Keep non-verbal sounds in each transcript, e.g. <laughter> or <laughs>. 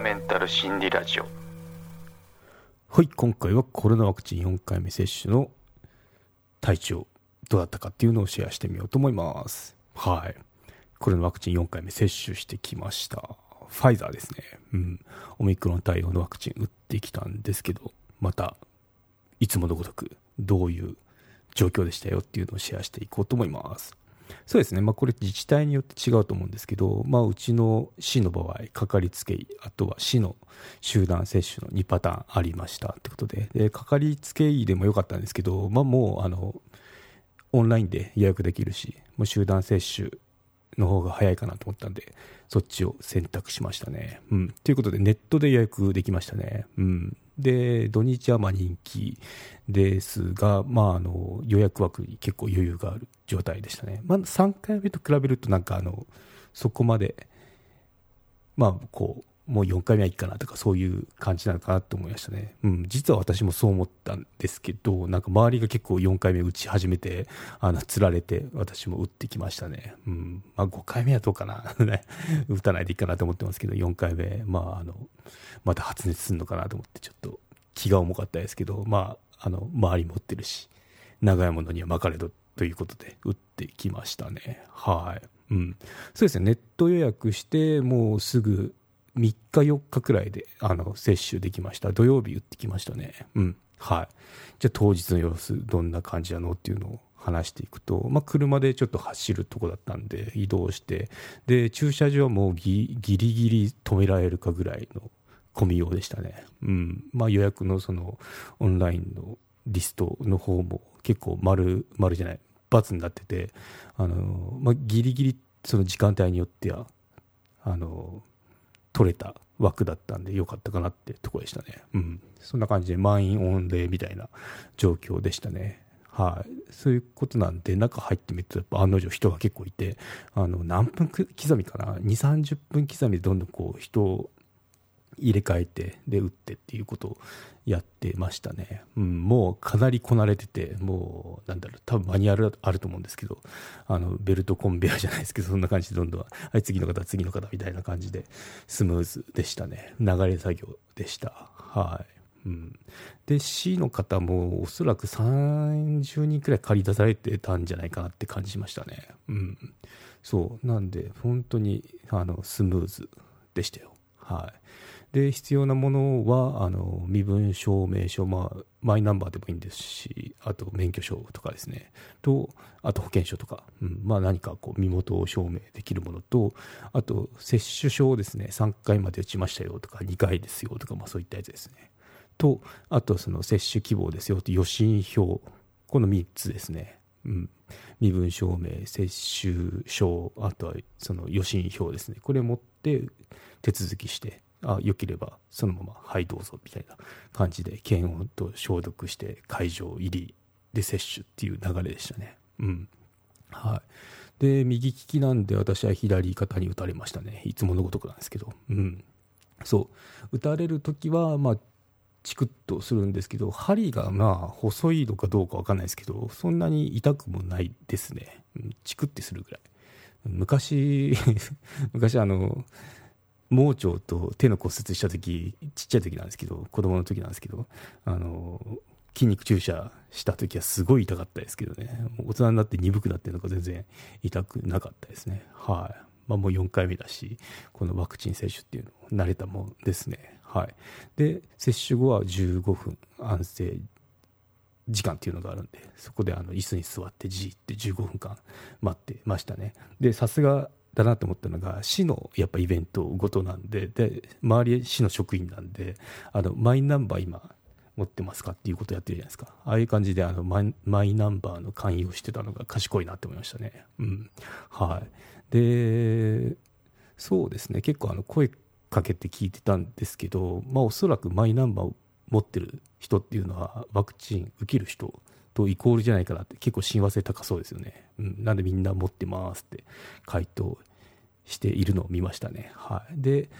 メンタル心理ラジオ。はい今回はコロナワクチン4回目接種の体調どうだったかっていうのをシェアしてみようと思います。はい。コロナワクチン4回目接種してきました。ファイザーですね。うん。オミクロン対応のワクチン打ってきたんですけどまたいつものごとくどういう状況でしたよっていうのをシェアしていこうと思います。そうですね、まあ、これ自治体によって違うと思うんですけど、まあ、うちの市の場合、かかりつけ医、あとは市の集団接種の2パターンありましたってことで、でかかりつけ医でもよかったんですけど、まあ、もうあのオンラインで予約できるし、もう集団接種の方が早いかなと思ったんで、そっちを選択しましたね。うん。ということで、ネットで予約できましたね。うん。で、土日はまあ人気ですが、まあ、あの予約枠に結構余裕がある状態でしたね。まあ、3回目と比べると、なんかあの、そこまで、まあ、こう、もう4回目はいいかなとかそういう感じなのかなと思いましたね、うん、実は私もそう思ったんですけどなんか周りが結構4回目打ち始めてあのつられて私も打ってきましたね、うん。まあ、5回目はどうかな。<laughs> 打たないでいいかなと思ってますけど4回目、まあ、あのまた発熱するのかなと思ってちょっと気が重かったですけど、まあ、あの周り持ってるし長いものには巻かれどということで打ってきましたね。はい、うん、そうですね。ネット予約してもうすぐ3日4日くらいであの接種できました。土曜日打ってきましたね。うん。はい。じゃあ当日の様子どんな感じなのっていうのを話していくと、まあ、車でちょっと走るとこだったんで移動して。で駐車場はもうギリギリ止められるかぐらいの混みようでしたね、うん。まあ、予約のそのオンラインのリストの方も結構丸丸じゃない×になっててあの、まあ、ギリギリその時間帯によってはあの取れた枠だったんで良かったかなってとこでしたね。うん。そんな感じで満員御礼みたいな状況でしたね。はい。そういうことなんで、中入ってみると、やっぱ案の定人が結構いて、あの、何分刻みかな ?2、30分刻みでどんどんこう人入れ替えてで打ってっていうことをやってましたね、うん、もうかなりこなれててもうなんだろう多分マニュアルあると思うんですけどあのベルトコンベヤーじゃないですけどそんな感じでどんどんはい次の方次の方みたいな感じでスムーズでしたね。流れ作業でした。はい。うん、で C の方もおそらく30人くらい借り出されてたんじゃないかなって感じしましたね。うん、そう。なんで本当にあのスムーズでしたよ。はい、で必要なものはあの身分証明書、まあ、マイナンバーでもいいんですしあと免許証とかですね。とあと保険証とか、うん。まあ、何かこう身元を証明できるものとあと接種証ですね。3回まで打ちましたよとか2回ですよとか、まあ、そういったやつですね。とあとその接種希望ですよ。と予診票。この3つですね、うん、身分証明接種証あとはその予診票ですね。これ持って手続きしてあ良ければそのまま「はいどうぞ」みたいな感じで検温と消毒して会場入りで接種っていう流れでしたね。うん。はい。で右利きなんで私は左肩に打たれましたね。いつものごとくなんですけど。うん。そう。打たれる時はまあチクッとするんですけど針がまあ細いのかどうか分かんないですけどそんなに痛くもないですね、うん、チクってするぐらい。昔 <laughs> 昔あの盲腸と手の骨折した時ちっちゃい時なんですけど子供の時なんですけどあの筋肉注射した時はすごい痛かったですけどね。大人になって鈍くなってるのか全然痛くなかったですね。はい、まあ、もう4回目だしこのワクチン接種っていうの慣れたもんですね。はい。で接種後は15分安静時間っていうのがあるんでそこであの椅子に座ってじーって15分間待ってましたね。でさすがだなと思ったのが市のやっぱイベントごとなんでで周り市の職員なんであのマイナンバー今持ってますかっていうことをやってるじゃないですか。ああいう感じであのマイナンバーの勧誘をしてたのが賢いなって思いましたね。うん。はい。でそうですね。結構あの声かけて聞いてたんですけどまあおそらくマイナンバー持ってる人っていうのはワクチン受ける人とイコールじゃないかなって結構親和性高そうですよね、うん、なんでみんな持ってますって回答しているのを見ましたね、はい、で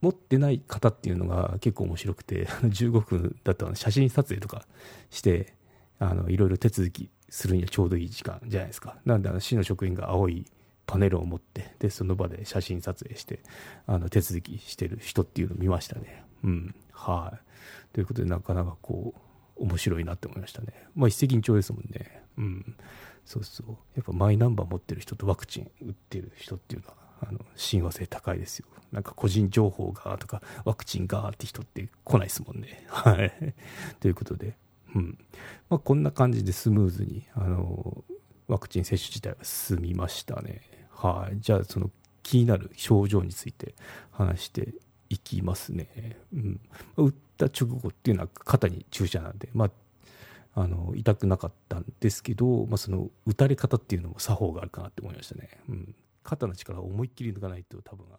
持ってない方っていうのが結構面白くて <laughs> 15分だったら写真撮影とかしてあのいろいろ手続きするにはちょうどいい時間じゃないですか。なんであの市の職員が青いパネルを持ってでその場で写真撮影してあの手続きしてる人っていうのを見ましたね。うん。はい。ということでなかなかこう面白いなって思いましたね。まあ一石二鳥ですもんね。うんそうそうやっぱマイナンバー持ってる人とワクチン打ってる人っていうのはあの親和性高いですよ。なんか個人情報がとかワクチンがって人って来ないですもんね。はい。<laughs> ということで、うんまあ、こんな感じでスムーズにあのワクチン接種自体は進みましたね。はい。じゃあその気になる症状について話していきますね。うん、打った直後っていうのは肩に注射なんで、まあ、あの痛くなかったんですけど、まあ、その打たれ方っていうのも作法があるかなって思いましたね、うん、肩の力を思いっきり抜かないと多分あの